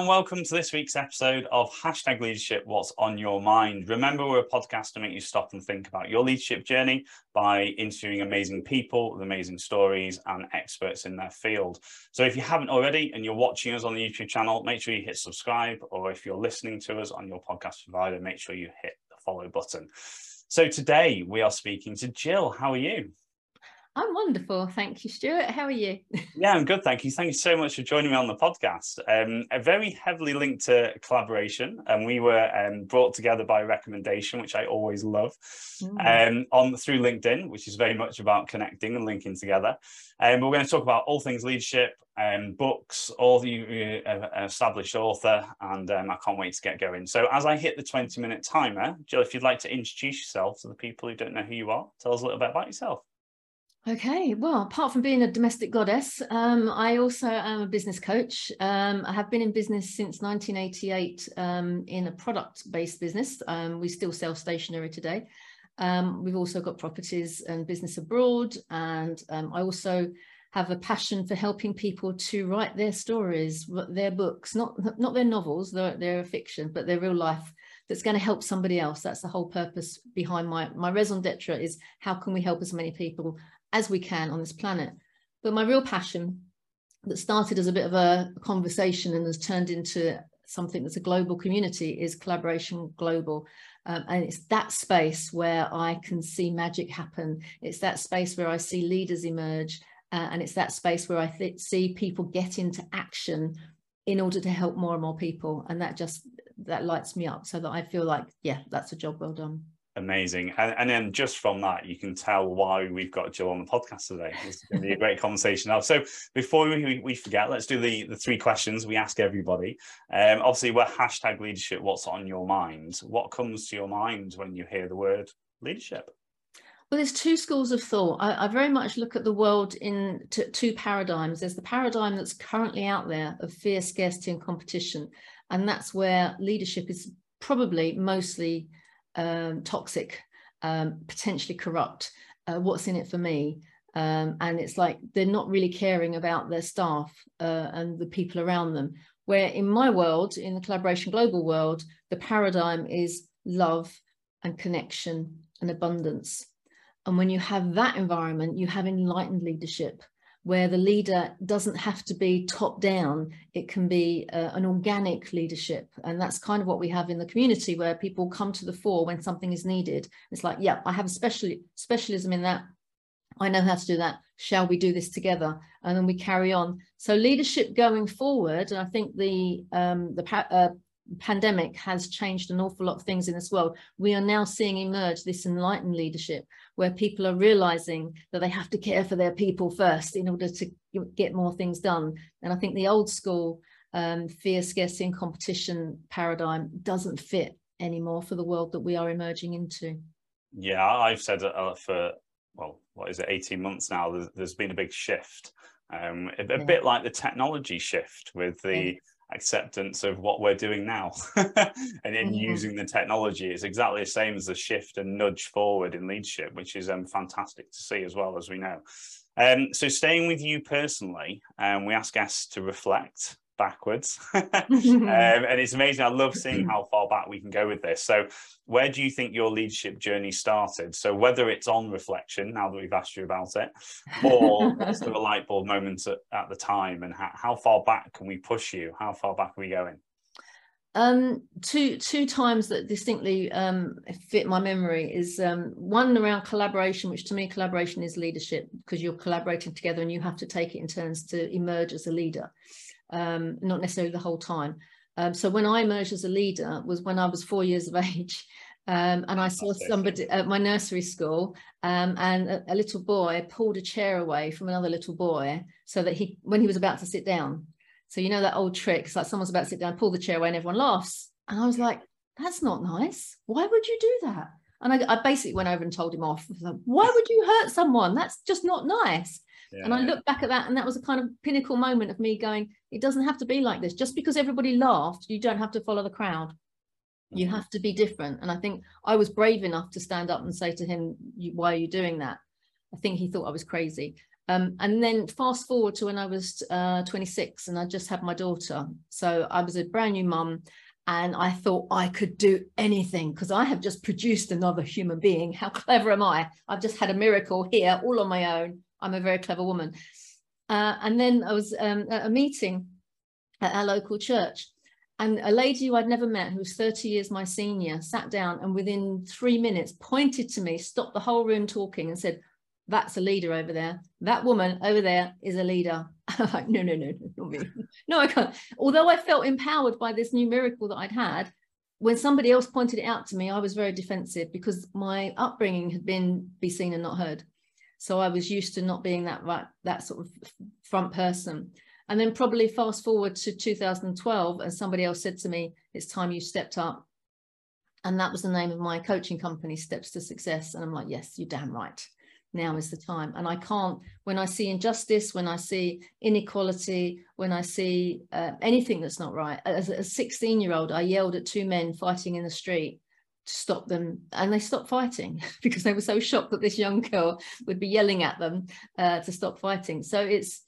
And welcome to this week's episode of Hashtag Leadership What's on Your Mind. Remember, we're a podcast to make you stop and think about your leadership journey by interviewing amazing people with amazing stories and experts in their field. So, if you haven't already and you're watching us on the YouTube channel, make sure you hit subscribe, or if you're listening to us on your podcast provider, make sure you hit the follow button. So, today we are speaking to Jill. How are you? I'm wonderful. Thank you, Stuart. How are you? yeah, I'm good. Thank you. Thank you so much for joining me on the podcast. Um, a very heavily linked to collaboration, and we were um, brought together by recommendation, which I always love, mm. um, on through LinkedIn, which is very much about connecting and linking together. And um, we're going to talk about all things leadership, um, books, all the uh, established author, and um, I can't wait to get going. So, as I hit the 20 minute timer, Jill, if you'd like to introduce yourself to the people who don't know who you are, tell us a little bit about yourself. Okay, well, apart from being a domestic goddess, um, I also am a business coach. Um, I have been in business since 1988 um, in a product based business. Um, we still sell stationery today. Um, we've also got properties and business abroad. And um, I also have a passion for helping people to write their stories, their books, not, not their novels, they're, they're fiction, but their real life that's going to help somebody else. That's the whole purpose behind my, my raison d'etre is how can we help as many people as we can on this planet. But my real passion that started as a bit of a conversation and has turned into something that's a global community is collaboration global. Um, and it's that space where i can see magic happen. It's that space where i see leaders emerge uh, and it's that space where i th- see people get into action in order to help more and more people. And that just that lights me up so that i feel like yeah that's a job well done Amazing. And, and, then just from that, you can tell why we've got Jill on the podcast today. It's going to be a great conversation now. So before we, we forget, let's do the, the three questions we ask everybody. Um, obviously, we're hashtag leadership. What's on your mind? What comes to your mind when you hear the word leadership? Well, there's two schools of thought. I, I very much look at the world in t- two paradigms. There's the paradigm that's currently out there of fear, scarcity, and competition. And that's where leadership is probably mostly um, toxic, um, potentially corrupt. Uh, what's in it for me? Um, and it's like they're not really caring about their staff uh, and the people around them. Where in my world, in the collaboration global world, the paradigm is love and connection and abundance. And when you have that environment, you have enlightened leadership where the leader doesn't have to be top down. It can be uh, an organic leadership. And that's kind of what we have in the community where people come to the fore when something is needed. It's like yeah i have a special specialism in that. I know how to do that. Shall we do this together? And then we carry on. So leadership going forward and i think the um, the uh, pandemic has changed an awful lot of things in this world. We are now seeing emerge this enlightened leadership where people are realizing that they have to care for their people first in order to get more things done. And I think the old school um, fear, scarcity, and competition paradigm doesn't fit anymore for the world that we are emerging into. Yeah, I've said uh, for, well, what is it, 18 months now, there's, there's been a big shift. Um, a, a yeah. bit like the technology shift with the yeah acceptance of what we're doing now and in mm-hmm. using the technology it's exactly the same as the shift and nudge forward in leadership which is um, fantastic to see as well as we know um, so staying with you personally um, we ask guests to reflect backwards. um, and it's amazing. I love seeing how far back we can go with this. So, where do you think your leadership journey started? So, whether it's on reflection, now that we've asked you about it, or was there a light bulb moment at, at the time? And how, how far back can we push you? How far back are we going? Um, two two times that distinctly um, fit my memory is um, one around collaboration, which to me collaboration is leadership because you're collaborating together and you have to take it in turns to emerge as a leader um, not necessarily the whole time. Um, so when I emerged as a leader was when I was four years of age. Um, and I saw somebody at my nursery school, um, and a, a, little boy pulled a chair away from another little boy so that he, when he was about to sit down. So you know that old trick, it's like someone's about to sit down, pull the chair away, and everyone laughs. And I was like, "That's not nice. Why would you do that?" And I, I basically went over and told him off. Like, Why would you hurt someone? That's just not nice. Yeah, and I look back at that, and that was a kind of pinnacle moment of me going, it doesn't have to be like this. Just because everybody laughed, you don't have to follow the crowd. You mm-hmm. have to be different. And I think I was brave enough to stand up and say to him, Why are you doing that? I think he thought I was crazy. Um, and then fast forward to when I was uh, 26 and I just had my daughter. So I was a brand new mum and I thought I could do anything because I have just produced another human being. How clever am I? I've just had a miracle here all on my own. I'm a very clever woman. Uh, and then I was um, at a meeting at our local church and a lady who I'd never met, who was 30 years my senior, sat down and within three minutes pointed to me, stopped the whole room talking and said, that's a leader over there. That woman over there is a leader. I'm like, no, no, no, not me. No, I can't. Although I felt empowered by this new miracle that I'd had, when somebody else pointed it out to me, I was very defensive because my upbringing had been be seen and not heard. So I was used to not being that right, that sort of front person. And then probably fast forward to 2012, and somebody else said to me, "It's time you stepped up." And that was the name of my coaching company, Steps to Success. And I'm like, yes, you're damn right now is the time. And I can't, when I see injustice, when I see inequality, when I see uh, anything that's not right, as a 16 year old, I yelled at two men fighting in the street stop them. And they stopped fighting because they were so shocked that this young girl would be yelling at them uh, to stop fighting. So it's,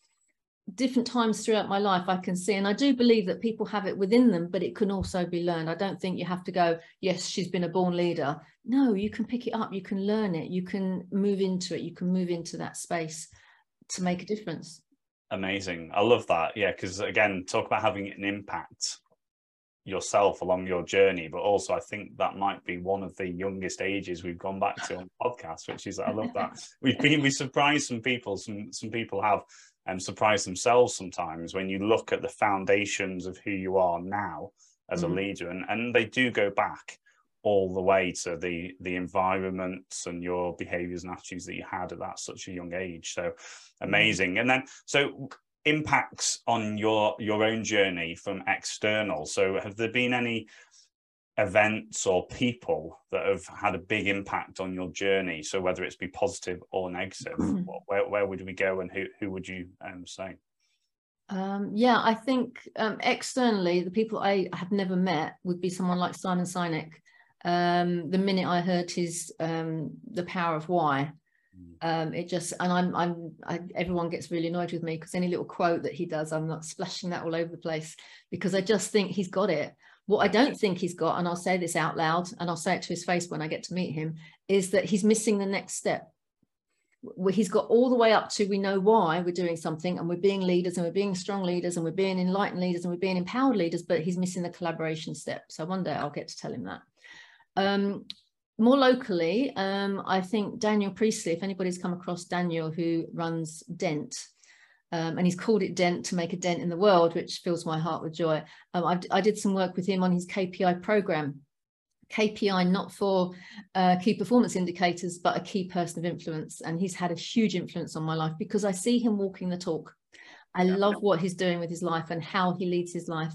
different times throughout my life I can see and I do believe that people have it within them but it can also be learned. I don't think you have to go yes she's been a born leader. No you can pick it up you can learn it you can move into it you can move into that space to make a difference. Amazing. I love that. Yeah because again talk about having an impact yourself along your journey but also I think that might be one of the youngest ages we've gone back to on podcast which is I love that we've been we surprised some people some some people have and surprise themselves sometimes when you look at the foundations of who you are now as mm. a leader and, and they do go back all the way to the the environments and your behaviors and attitudes that you had at that such a young age so mm-hmm. amazing and then so impacts on your your own journey from external? So have there been any events or people that have had a big impact on your journey? So whether it's be positive or negative where, where would we go and who, who would you um, say? Um, yeah i think um, externally the people i have never met would be someone like simon sinek. Um, the minute i heard his um, the power of why. Um, it just and i'm i'm I, everyone gets really annoyed with me because any little quote that he does i'm not splashing that all over the place because i just think he's got it what I don't think he's got, and I'll say this out loud and I'll say it to his face when I get to meet him, is that he's missing the next step. He's got all the way up to we know why we're doing something and we're being leaders and we're being strong leaders and we're being enlightened leaders and we're being empowered leaders, but he's missing the collaboration step. So one day I'll get to tell him that. Um, more locally, um, I think Daniel Priestley, if anybody's come across Daniel who runs Dent, um, and he's called it Dent to make a dent in the world, which fills my heart with joy. Um, I, did some work with him on his KPI program. KPI not for uh, key performance indicators, but a key person of influence. And he's had a huge influence on my life because I see him walking the talk. I yeah. love what he's doing with his life and how he leads his life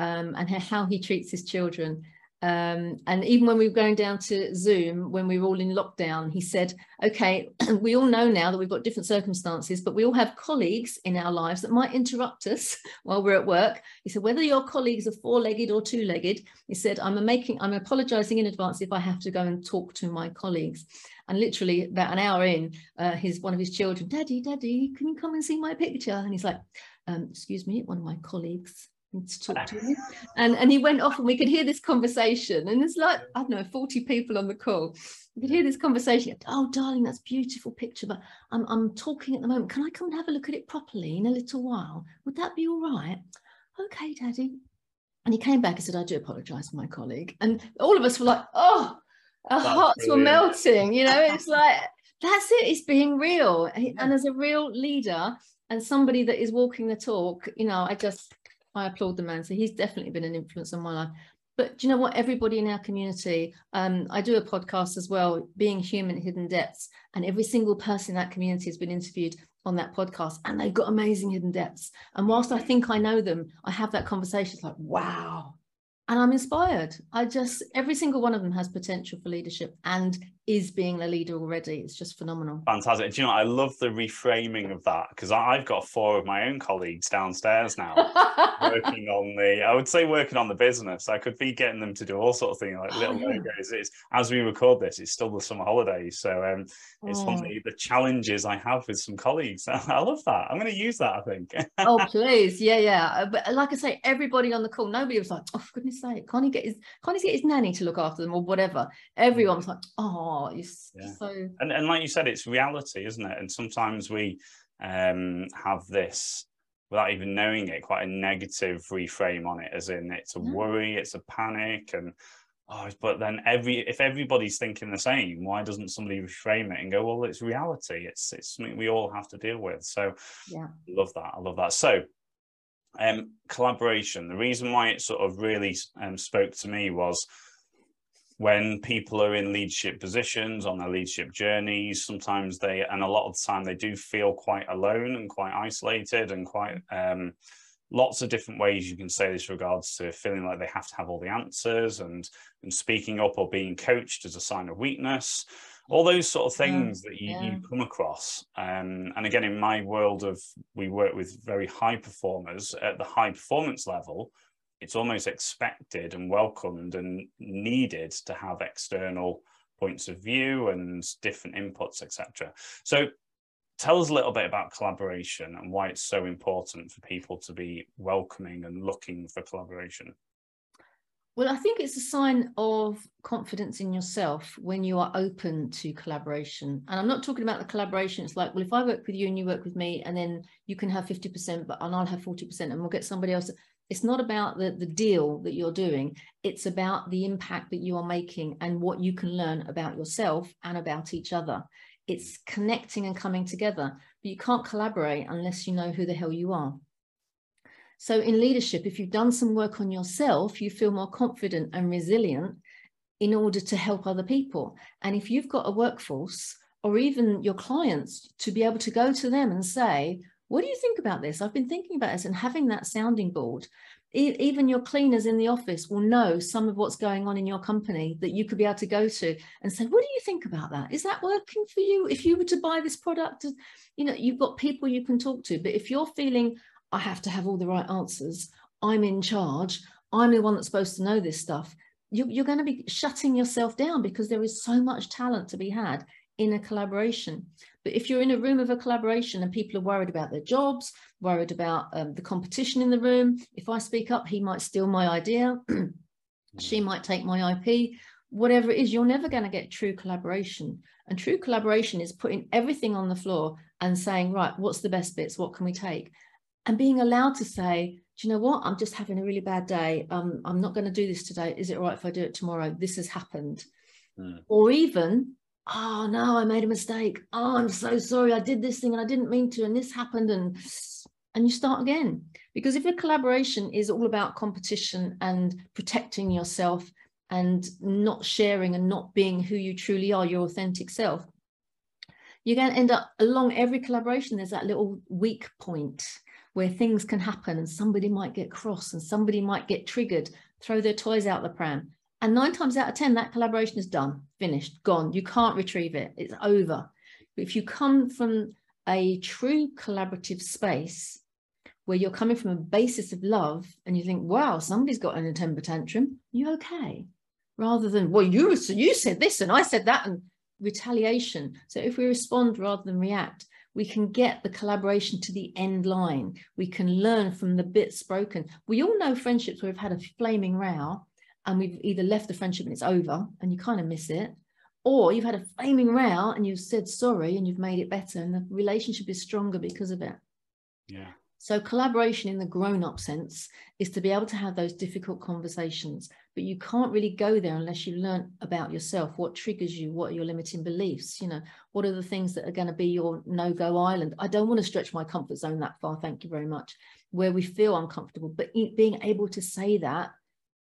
um, and how he treats his children um, and even when we were going down to Zoom, when we were all in lockdown, he said, okay, we all know now that we've got different circumstances, but we all have colleagues in our lives that might interrupt us while we're at work. He said, whether your colleagues are four-legged or two-legged, he said, I'm making, I'm apologizing in advance if I have to go and talk to my colleagues. And literally about an hour in, uh, his one of his children, Daddy, Daddy, can you come and see my picture? And he's like, um, excuse me, one of my colleagues to talk to him. And, and he went off and we could hear this conversation. And there's like, I don't know, 40 people on the call. We could hear this conversation. Oh, darling, that's beautiful picture, but I'm, I'm talking at the moment. Can I come and have a look at it properly in a little while? Would that be all right? Okay, Daddy. And he came back and said, I do apologize for my colleague. And all of us were like, oh, our that's hearts brilliant. were melting. You know, it's like, that's it. It's being real. And as a real leader and somebody that is walking the talk, you know, I just I applaud the man. So he's definitely been an influence on my life. But do you know what? Everybody in our community, um, I do a podcast as well, Being Human Hidden Depths, and every single person in that community has been interviewed on that podcast, and they've got amazing hidden depths. And whilst I think I know them, I have that conversation. It's like, wow. And I'm inspired. I just, every single one of them has potential for leadership and is being a leader already. It's just phenomenal. Fantastic. Do you know, I love the reframing of that because I've got four of my own colleagues downstairs now working on the, I would say working on the business. I could be getting them to do all sorts of things like little oh, yeah. logos. It's, as we record this, it's still the summer holidays. So um, it's oh. one of the, the, challenges I have with some colleagues. I love that. I'm going to use that, I think. oh, please. Yeah, yeah. But like I say, everybody on the call, nobody was like, oh, goodness sake, can't he get his, can't he get his nanny to look after them or whatever? Everyone was like, oh, it's yeah. so and, and like you said it's reality isn't it and sometimes we um have this without even knowing it quite a negative reframe on it as in it's a mm. worry it's a panic and oh but then every if everybody's thinking the same why doesn't somebody reframe it and go well it's reality it's it's something we all have to deal with so yeah I love that i love that so um collaboration. The reason why it sort of really um, spoke to me was when people are in leadership positions on their leadership journeys sometimes they and a lot of the time they do feel quite alone and quite isolated and quite um, lots of different ways you can say this regards to feeling like they have to have all the answers and and speaking up or being coached as a sign of weakness all those sort of things yeah, that you, yeah. you come across um, and again in my world of we work with very high performers at the high performance level it's almost expected and welcomed and needed to have external points of view and different inputs, etc. So tell us a little bit about collaboration and why it's so important for people to be welcoming and looking for collaboration. Well, I think it's a sign of confidence in yourself when you are open to collaboration. And I'm not talking about the collaboration. It's like, well, if I work with you and you work with me, and then you can have 50%, but and I'll have 40%, and we'll get somebody else. It's not about the, the deal that you're doing. It's about the impact that you are making and what you can learn about yourself and about each other. It's connecting and coming together. But you can't collaborate unless you know who the hell you are so in leadership if you've done some work on yourself you feel more confident and resilient in order to help other people and if you've got a workforce or even your clients to be able to go to them and say what do you think about this? I've been thinking about this and having that sounding board. Even your cleaners in the office will know some of what's going on in your company that you could be able to go to and say, what do you think about that? Is that working for you? If you were to buy this product, you know, you've got people you can talk to. But if you're feeling, I have to have all the right answers, I'm in charge, I'm the one that's supposed to know this stuff, you, you're going to be shutting yourself down because there is so much talent to be had in a collaboration. But if you're in a room of a collaboration and people are worried about their jobs, worried about um, the competition in the room, if I speak up, he might steal my idea, she might take my IP, whatever it is, you're never going to get true collaboration. And true collaboration is putting everything on the floor and saying, right, what's the best bits? What can we take? And being allowed to say, do you know what? I'm just having a really bad day. Um, I'm not going to do this today. Is it right if I do it tomorrow? This has happened. Mm. Or even oh no i made a mistake oh i'm so sorry i did this thing and i didn't mean to and this happened and and you start again because if a collaboration is all about competition and protecting yourself and not sharing and not being who you truly are your authentic self you're going to end up along every collaboration there's that little weak point where things can happen and somebody might get cross and somebody might get triggered throw their toys out the pram and nine times out of 10, that collaboration is done, finished, gone. You can't retrieve it, it's over. But if you come from a true collaborative space where you're coming from a basis of love and you think, wow, somebody's got an temper tantrum, you okay. Rather than, well, you, you said this and I said that and retaliation. So if we respond rather than react, we can get the collaboration to the end line. We can learn from the bits broken. We all know friendships where we've had a flaming row and we've either left the friendship and it's over and you kind of miss it, or you've had a flaming row and you've said sorry and you've made it better and the relationship is stronger because of it. Yeah. So collaboration in the grown-up sense is to be able to have those difficult conversations, but you can't really go there unless you learn about yourself, what triggers you, what are your limiting beliefs, you know, what are the things that are going to be your no-go island. I don't want to stretch my comfort zone that far, thank you very much, where we feel uncomfortable, but being able to say that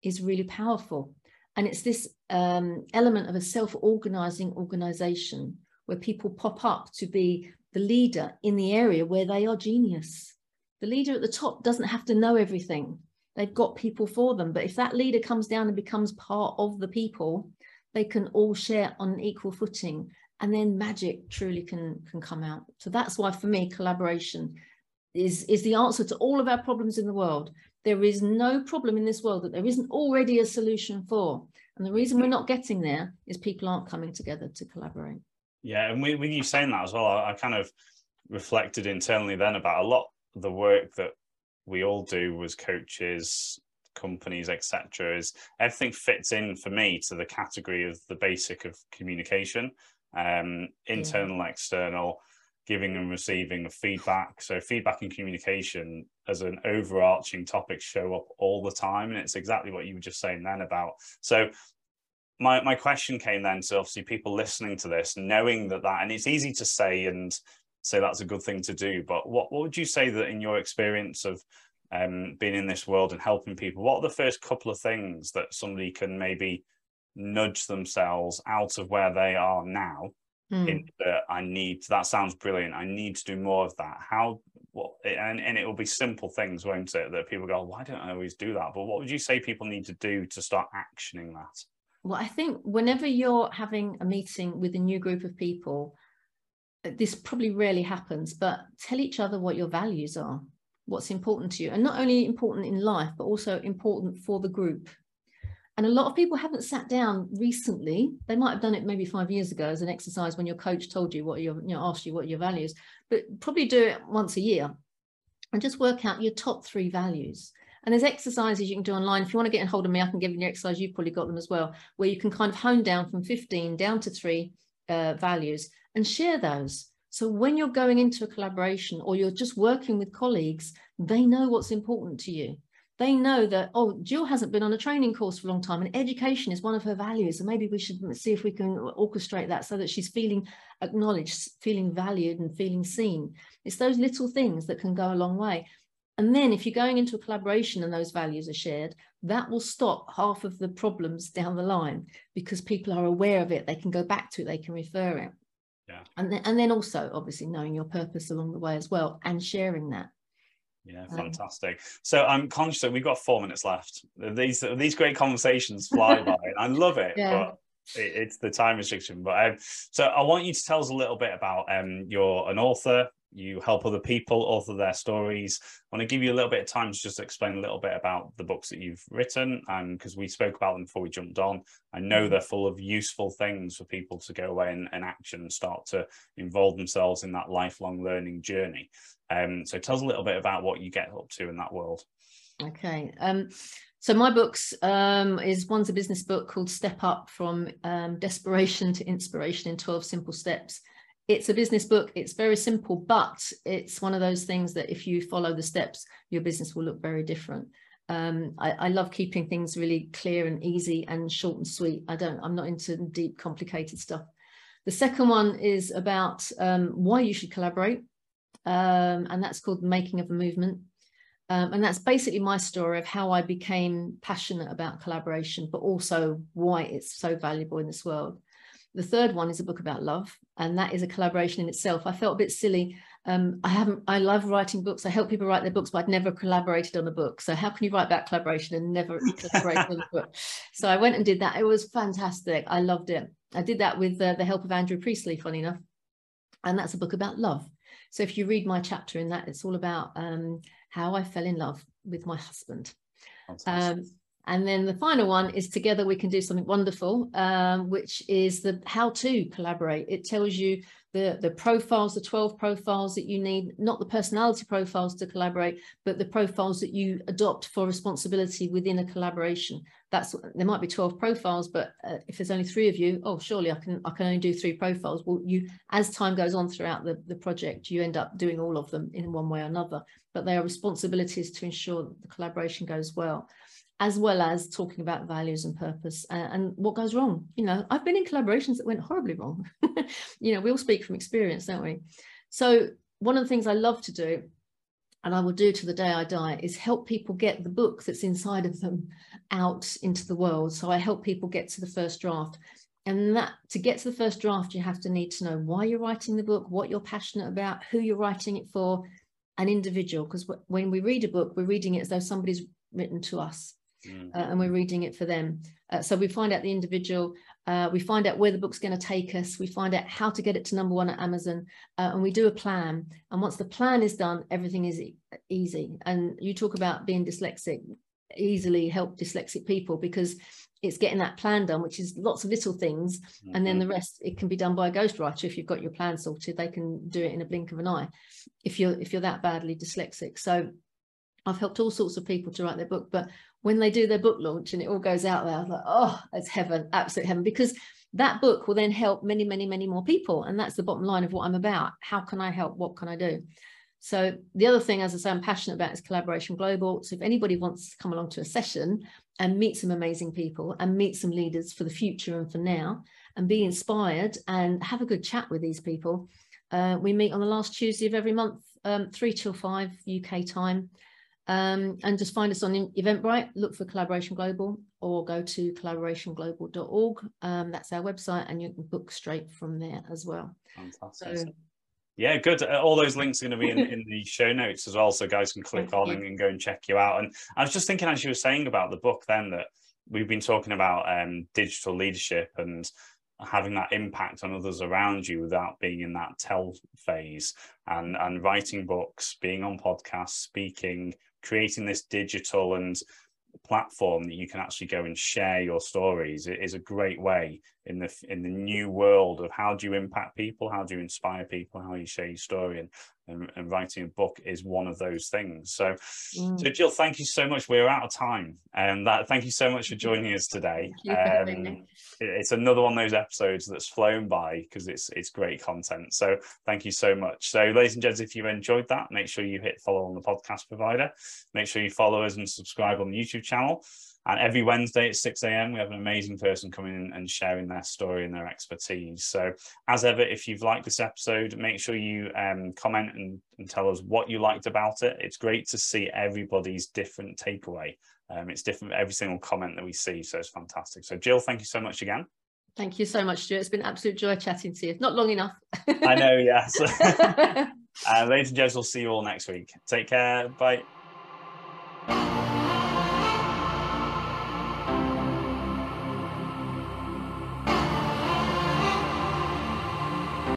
is really powerful. And it's this um, element of a self organizing organization where people pop up to be the leader in the area where they are genius. The leader at the top doesn't have to know everything, they've got people for them. But if that leader comes down and becomes part of the people, they can all share on an equal footing and then magic truly can can come out. So that's why for me collaboration is is the answer to all of our problems in the world. There is no problem in this world that there isn't already a solution for. And the reason we're not getting there is people aren't coming together to collaborate. Yeah and with you saying that as well. I, I kind of reflected internally then about a lot of the work that we all do as coaches companies etc is everything fits in for me to the category of the basic of communication um, internal yeah. external giving and receiving of feedback so feedback and communication as an overarching topic show up all the time and it's exactly what you were just saying then about so my, my question came then to obviously people listening to this knowing that that and it's easy to say and say that's a good thing to do. But what, what would you say that in your experience of um, being in this world and helping people, what are the first couple of things that somebody can maybe nudge themselves out of where they are now? Mm. I need that sounds brilliant. I need to do more of that. How what and, and it will be simple things, won't it? That people go, why don't I always do that? But what would you say people need to do to start actioning that? Well, I think whenever you're having a meeting with a new group of people, this probably rarely happens, but tell each other what your values are, what's important to you, and not only important in life, but also important for the group. And a lot of people haven't sat down recently. They might have done it maybe five years ago as an exercise when your coach told you what your, you know, asked you what your values, but probably do it once a year and just work out your top three values. And there's exercises you can do online. If you want to get in hold of me, I can give you an exercise. You've probably got them as well, where you can kind of hone down from 15 down to three uh, values and share those. So when you're going into a collaboration or you're just working with colleagues, they know what's important to you. They know that, oh, Jill hasn't been on a training course for a long time and education is one of her values. And maybe we should see if we can orchestrate that so that she's feeling acknowledged, feeling valued and feeling seen. It's those little things that can go a long way. And then if you're going into a collaboration and those values are shared, that will stop half of the problems down the line because people are aware of it. They can go back to it, they can refer it. Yeah. And then, and then also obviously knowing your purpose along the way as well and sharing that. Yeah, um, fantastic. Um, so I'm conscious that we've got four minutes left. These these great conversations fly by. I love it, yeah. but it, it's the time restriction. But um, so I want you to tell us a little bit about um, you're an author you help other people author their stories. I want to give you a little bit of time to just explain a little bit about the books that you've written, and because we spoke about them before we jumped on. I know mm-hmm. they're full of useful things for people to go away and, and action and start to involve themselves in that lifelong learning journey. Um, so tell us a little bit about what you get up to in that world. Okay. Um, so my books um, is one's a business book called Step Up from um, Desperation to Inspiration in 12 Simple Steps it's a business book it's very simple but it's one of those things that if you follow the steps your business will look very different. Um, I, I, love keeping things really clear and easy and short and sweet. I don't i'm not into deep complicated stuff. The second one is about um, why you should collaborate um, and that's called making of a movement. Um, and that's basically my story of how i became passionate about collaboration but also why it's so valuable in this world the third one is a book about love, and that is a collaboration in itself. I felt a bit silly. Um, I haven't. I love writing books. I help people write their books, but I'd never collaborated on a book. So how can you write about collaboration and never collaborate on a book? So I went and did that. It was fantastic. I loved it. I did that with uh, the help of Andrew Priestley, funny enough, and that's a book about love. So if you read my chapter in that, it's all about um, how I fell in love with my husband. Um, and then the final one is together we can do something wonderful, um, which is the how to collaborate. It tells you the, the profiles, the 12 profiles that you need, not the personality profiles to collaborate, but the profiles that you adopt for responsibility within a collaboration. That's there might be 12 profiles, but uh, if there's only three of you, oh, surely I can I can only do three profiles. Well, you as time goes on throughout the, the project, you end up doing all of them in one way or another, but they are responsibilities to ensure that the collaboration goes well as well as talking about values and purpose and, and, what goes wrong. You know, I've been in collaborations that went horribly wrong. you know, we all speak from experience, don't we? So one of the things I love to do, and I will do to the day I die, is help people get the book that's inside of them out into the world. So I help people get to the first draft. And that to get to the first draft, you have to need to know why you're writing the book, what you're passionate about, who you're writing it for, an individual. Because when we read a book, we're reading it as though somebody's written to us mm. uh, and we're reading it for them. Uh, so we find out the individual, Uh, we find out where the book's going to take us. We find out how to get it to number one at Amazon, uh, and we do a plan. And once the plan is done, everything is e easy. And you talk about being dyslexic, easily help dyslexic people because it's getting that plan done, which is lots of little things, mm-hmm. and then the mm-hmm. rest it can be done by a ghostwriter. If you've got your plan sorted, they can do it in a blink of an eye. If you're if you're that badly dyslexic, so I've helped all sorts of people to write their book, but when they do their book launch and it all goes out there, I was like, oh, it's heaven, absolute heaven, because that book will then help many, many, many more people, and that's the bottom line of what I'm about. How can I help? What can I do? So the other thing, as I say, I'm passionate about is collaboration global. So if anybody wants to come along to a session and meet some amazing people and meet some leaders for the future and for now, and be inspired and have a good chat with these people, uh, we meet on the last Tuesday of every month, um, three till five UK time. Um, and just find us on Eventbrite, look for Collaboration Global or go to collaborationglobal.org. Um, that's our website and you can book straight from there as well. Fantastic. So, yeah, good. Uh, all those links are going to be in, in the show notes as well, so guys can click Thank on and, and, go and check you out. And I was just thinking, as you were saying about the book, then that we've been talking about um, digital leadership and having that impact on others around you without being in that tell phase, and and writing books, being on podcasts, speaking, creating this digital and platform that you can actually go and share your stories is a great way in the in the new world of how do you impact people how do you inspire people how you share your story and and, and writing a book is one of those things. So mm. so jill thank you so much. We're out of time. And that thank you so much for joining us today. Um, it's another one of those episodes that's flown by because it's it's great content. So thank you so much. So ladies and gents if you enjoyed that make sure you hit follow on the podcast provider. Make sure you follow us and subscribe on the youtube channel and every Wednesday at 6 a.m., we have an amazing person coming in and sharing their story and their expertise. So, as ever, if you've liked this episode, make sure you um, comment and, and, tell us what you liked about it. It's great to see everybody's different takeaway. Um, it's different every single comment that we see. So, it's fantastic. So, Jill, thank you so much again. Thank you so much, Stuart. It's been an absolute joy chatting to you. Not long enough. I know, yes. uh, ladies and gents, we'll see you all next week. Take care. Bye.